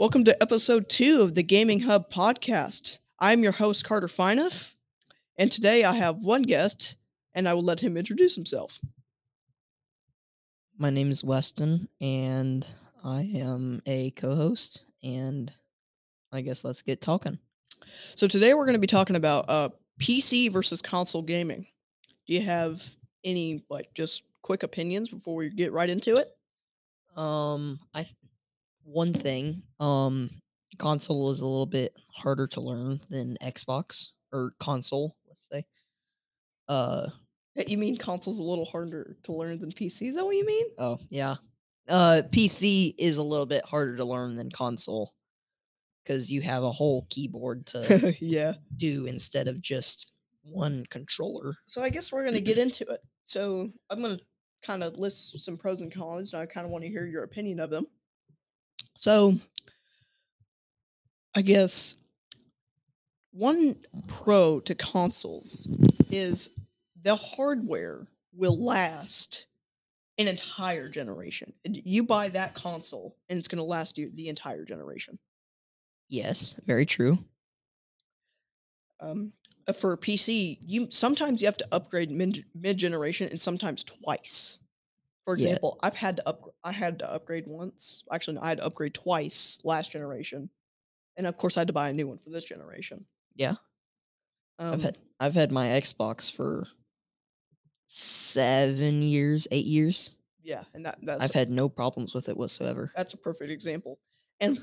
Welcome to episode two of the Gaming Hub podcast. I'm your host, Carter Fineff, and today I have one guest, and I will let him introduce himself. My name is Weston, and I am a co host, and I guess let's get talking. So, today we're going to be talking about uh, PC versus console gaming. Do you have any, like, just quick opinions before we get right into it? Um, I th- one thing, um, console is a little bit harder to learn than Xbox or console, let's say. Uh, Uh, You mean console's a little harder to learn than PC? Is that what you mean? oh yeah, uh, PC is a little bit harder to learn than console because you have a whole keyboard to yeah. do instead of just one controller. So I guess we're gonna get into it. So I'm gonna kind of list some pros and cons, and I kind of want to hear your opinion of them. So I guess one pro to consoles is the hardware will last an entire generation. You buy that console, and it's gonna last you the entire generation. Yes, very true. um, uh, for a PC, you sometimes you have to upgrade mid mid generation and sometimes twice. For Yeah. example, I've had to up I had to upgrade once. Actually, no, I had to upgrade twice last generation, and of course, I had to buy a new one for this generation. Yeah. Um, I've had I've had my Xbox for seven years, eight years. yeah, and that that's I've had no problems with it whatsoever. that's a perfect example. And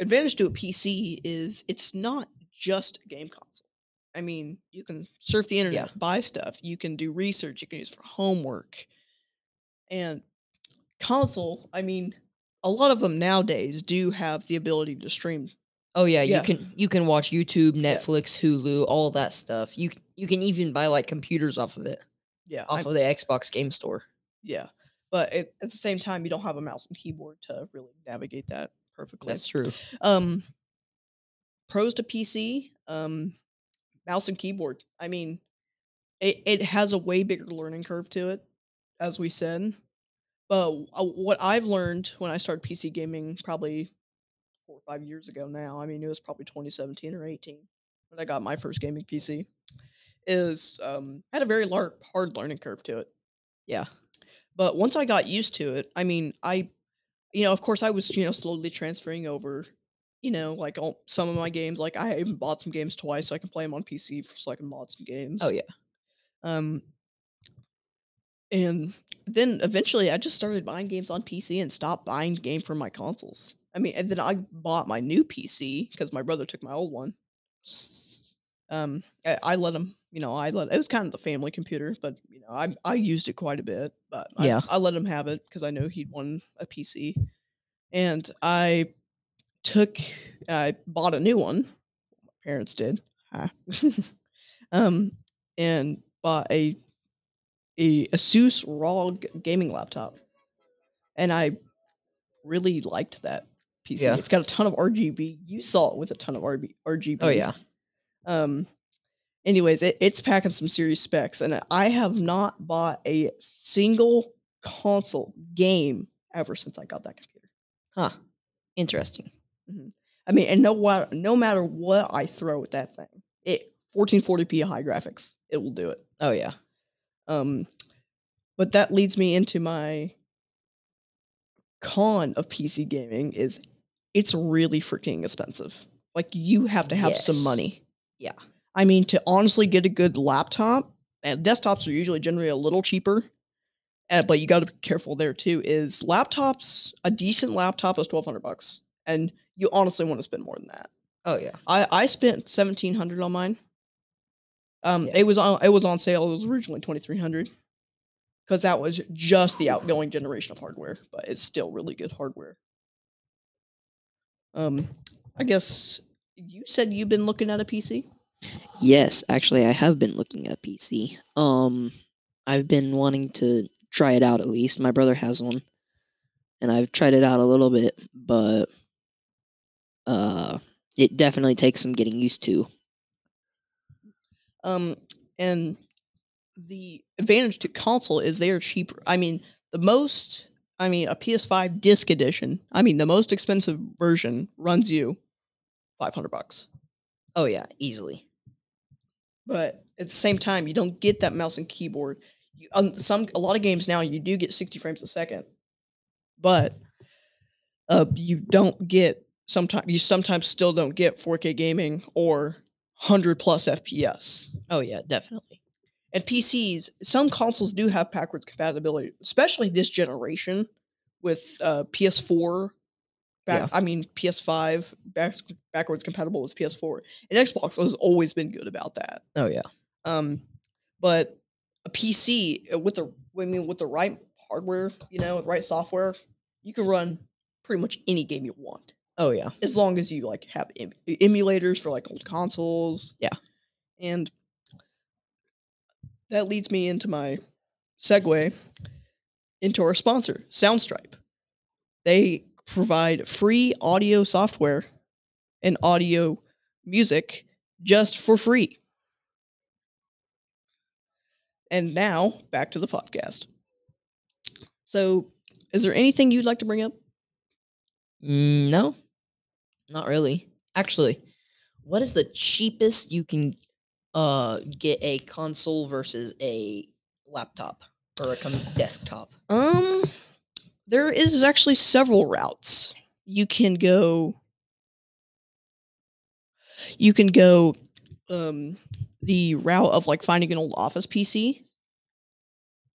advantage to a PC is it's not just a game console. I mean, you can surf the internet, buy stuff, you can do research, you can use it for homework. And console, I mean, a lot of them nowadays do have the ability to stream. Oh yeah, Yeah. you can you can watch YouTube, Yeah. Netflix, Hulu, all that stuff. You you can even buy like computers off of it, Yeah, off I'm- of the Xbox Game Store. yeah. But it, at the same time, you don't have a mouse and keyboard to really navigate that perfectly. That's true. Um, pros to PC, um, mouse and keyboard. I mean, it it has a way bigger learning curve to it, as we said. But uh, what I've learned when I started PC gaming, probably four or five years ago now. I mean, it was probably 2017 or 18 when I got my first gaming PC. Is um, had a very lar- hard learning curve to it. Yeah. But once I got used to it, I mean, I, you know, of course, I was, you know, slowly transferring over, you know, like all, some of my games. Like I even bought some games twice so I can play them on PC for, so I can mod some games. Oh yeah. Um, and then eventually I just started buying games on PC and stopped buying game from my consoles. I mean, and then I bought my new PC because my brother took my old one. Um, I, I let him, you know, I let it was kind of the family computer, but you know, I I used it quite a bit, but I, Yeah. I let him have it because I know he'd won a PC, and I took, I bought a new one. My parents did, Ah. um, and bought a a Asus ROG gaming laptop, and I really liked that PC. Yeah. It's got a ton of RGB. You saw it with a ton of RB, RGB. Oh yeah. Um. Anyways, it, it's packing some serious specs, and I have not bought a single console game ever since I got that computer. Huh. Interesting. I mean, and no what, no matter what I throw at that thing, it 1440p high graphics, it will do it. Oh yeah. Um, but that leads me into my con of PC gaming is it's really freaking expensive. Like you have to have some money. Yeah. I mean, to honestly get a good laptop, and desktops are usually generally a little cheaper. uh, but you got to be careful there too. Is laptops a decent laptop is twelve hundred bucks, and you honestly want to spend more than that. Oh yeah. I I spent seventeen hundred on mine. Um, Yeah. it was on it was on sale. It was originally twenty three hundred, because that was just the outgoing generation of hardware, but it's still really good hardware. Um, I guess you said you've been looking at a PC. Yes, actually, I have been looking at a PC. Um, I've been wanting to try it out at least. My brother has one, and I've tried it out a little bit, but uh, it definitely takes some getting used to. Um, and the advantage to console is they are cheaper. I mean, the most I mean, a PS5 disc edition. I mean, the most expensive version runs you 500 bucks. Oh yeah, easily. But at the same time, you don't get that mouse and keyboard. You, um, some a lot of games now you do get 60 frames a second, but uh, you don't get sometimes you sometimes still don't get 4K gaming or 100 plus FPS. Oh yeah, definitely. And PCs, some consoles do have backwards compatibility, especially this generation with uh, PS4. Back, Yeah. I mean PS5 back, backwards compatible with PS4, and Xbox has always been good about that. Oh yeah. Um, but a PC uh, with the I mean with the right hardware, you know, the right software, you can run pretty much any game you want Oh yeah. as long as you like have em- emulators for like old consoles. Yeah. And that leads me into my segue into our sponsor, Soundstripe. They provide free audio software and audio music just for free. And now back to the podcast. So, is there anything you'd like to bring up? Mm, no, not really. Actually, what is the cheapest you can uh get a console versus a laptop or a com- desktop? Um, there is actually several routes. You can go. You can go, um, the route of like finding an old office PC,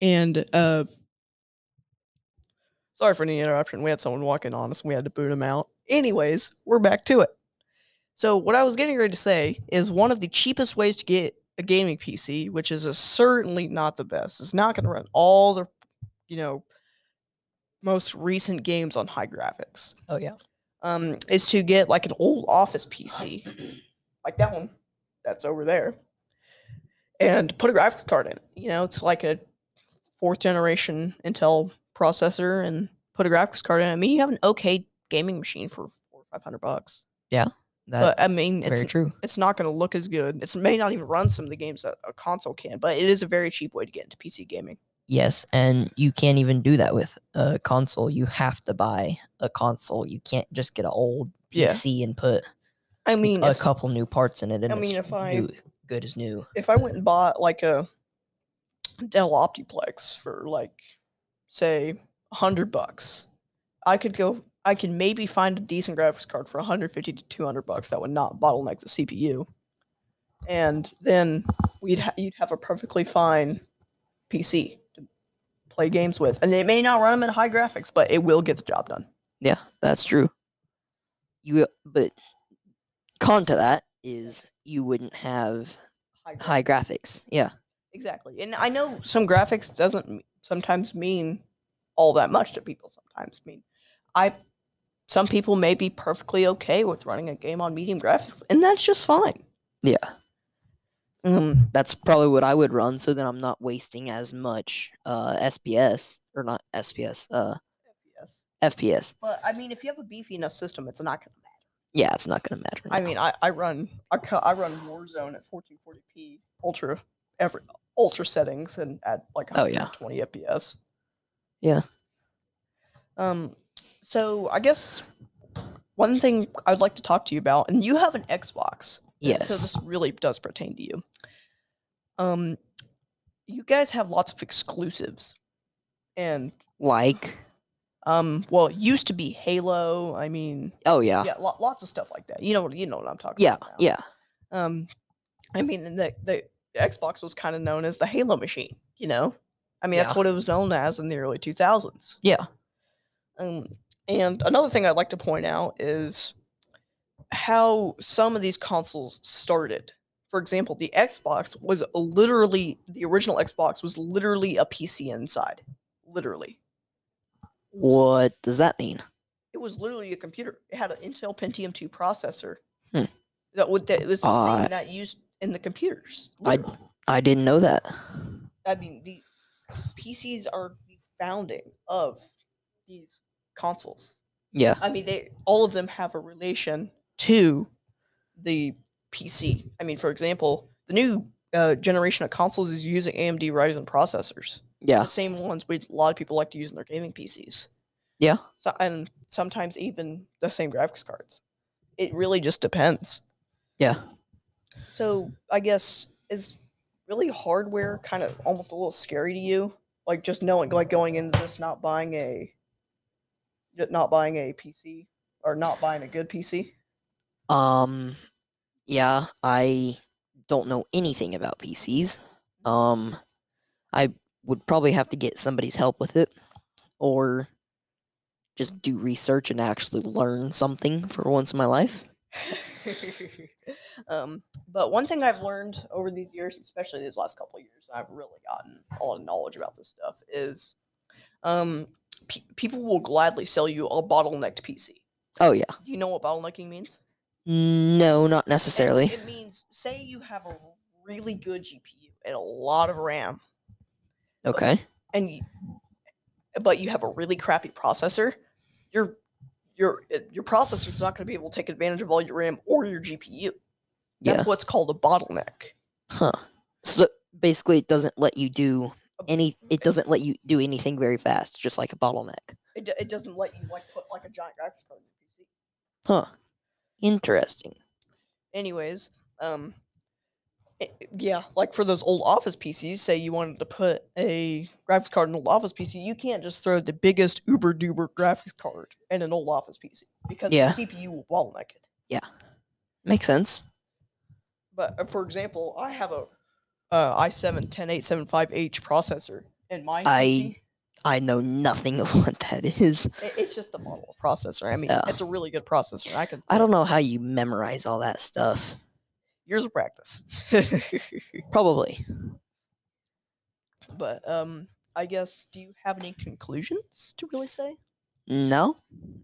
and uh. Sorry for the interruption. We had someone walking on us. and We had to boot him out. Anyways, we're back to it. So what I was getting ready to say is one of the cheapest ways to get a gaming PC, which is a certainly not the best. It's not going to run all the you know most recent games on high graphics Oh yeah. um is to get like an old office pc like that one that's over there and put a graphics card in it you know it's like a fourth generation intel processor and put a graphics card in i mean you have an okay gaming machine for four or five hundred bucks Yeah. That but i mean it's very true. it's not going to look as good it may not even run some of the games that a console can but it is a very cheap way to get into pc gaming Yes, and you can't even do that with a console. You have to buy a console. You can't just get an old Yeah. PC and put i mean a if- couple new parts in it. And I mean, it's if I- new- good as new. if I went and bought like a Dell Optiplex for like say a hundred bucks, I could go. I can maybe find a decent graphics card for 150 to 200 bucks that would not bottleneck the CPU, and then we'd ha- you'd have a perfectly fine PC to play games with, and it may not run them at high graphics, but it will get the job done. Yeah, that's true. You but con to that is you wouldn't have high graphics. Yeah. Exactly. And I know some graphics doesn't sometimes mean all that much to people sometimes. I mean, I some people may be perfectly okay with running a game on medium graphics and that's just fine. Yeah. Um That's probably what I would run so that I'm not wasting as much uh SPS or not SPS, uh yes. FPS. But I mean, if you have a beefy enough system, it's not going to matter. Yeah, it's not going to matter. I no. mean, I, I run I, I run Warzone at 1440p ultra every ultra settings and at like Oh, yeah. 120 FPS. Yeah. Um so I guess one thing I'd like to talk to you about and you have an Xbox. yes. So this really does pertain to you. Um you guys have lots of exclusives. And like um well, it used to be Halo, I mean, oh yeah. yeah, lo- lots of stuff like that. You know what you know what I'm talking Yeah, about. now. yeah. Um, I mean, the the Xbox was kind of known as the Halo machine. You know, I mean that's what it was known as in the early 2000s. Yeah. Um, and another thing I'd like to point out is how some of these consoles started. For example, the Xbox was literally the original Xbox was literally a PC inside. Literally, What does that mean? it was literally a computer. It had an Intel Pentium 2 processor. Hmm. That would that was the Uh, same that used in the computers. I- I didn't know that. I mean, the PCs are the founding of these consoles. Yeah. I mean, they all of them have a relation to the PC. I mean, for example, the new uh, generation of consoles is using AMD Ryzen processors. Yeah. the same ones we a lot of people like to use in their gaming PCs. Yeah. So, and sometimes even the same graphics cards. It really just depends. Yeah. So I guess is really hardware kind of almost a little scary to you, like just knowing like going into this not buying a not buying a PC or not buying a good PC. Um, yeah, I don't know anything about PCs. Um, I would probably have to get somebody's help with it, or just do research and actually learn something for once in my life. um, but one thing I've learned over these years, especially these last couple of years, I've really gotten a lot of knowledge about this stuff. Is um, pe- people will gladly sell you a bottlenecked PC. Oh yeah. Do you know what bottlenecking means? No, not It- necessarily. It, means say you have a really good GPU and a lot of RAM, Okay. and you, but you have a really crappy processor. Your your it- your processor's not going to be able to take advantage of all your RAM or your GPU. That's Yeah. what's called a bottleneck. Huh. So basically, it doesn't let you do any. It doesn't let you do anything very fast, just like a bottleneck. It, it doesn't let you like put like a giant graphics card in your PC. Huh. Interesting. Anyways, um, i- yeah, like for those old Office PCs, say you wanted to put a graphics card in an old Office PC, you can't just throw the biggest uber duper graphics card in an old Office PC because Yeah. the CPU will bottleneck it. Yeah, makes sense. But uh, for example, I have a uh, i7 10875H processor in my I- PC. I know nothing of what that is. It- it's just a model processor. I mean, Yeah. it's a really good processor. I can. I don't know how you memorize all that stuff. Years of practice. Probably. but um, I guess, do you have any conclusions to really say? No.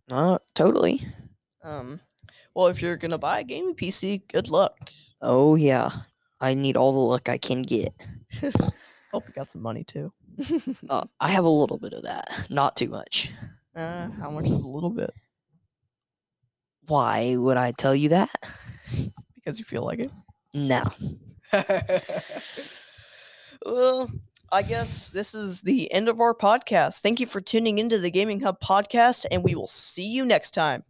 Not totally. Um, well, if you're gonna buy a gaming PC, good luck. Oh yeah. I need all the luck I can get. Hope you got some money too. Uh, I have a little bit of that. Not too much. Uh, how much is a little bit? Why would I tell you that? Because you feel like it. No. well, I guess this is the end of our podcast. Thank you for tuning into the Gaming Hub podcast, and we will see you next time.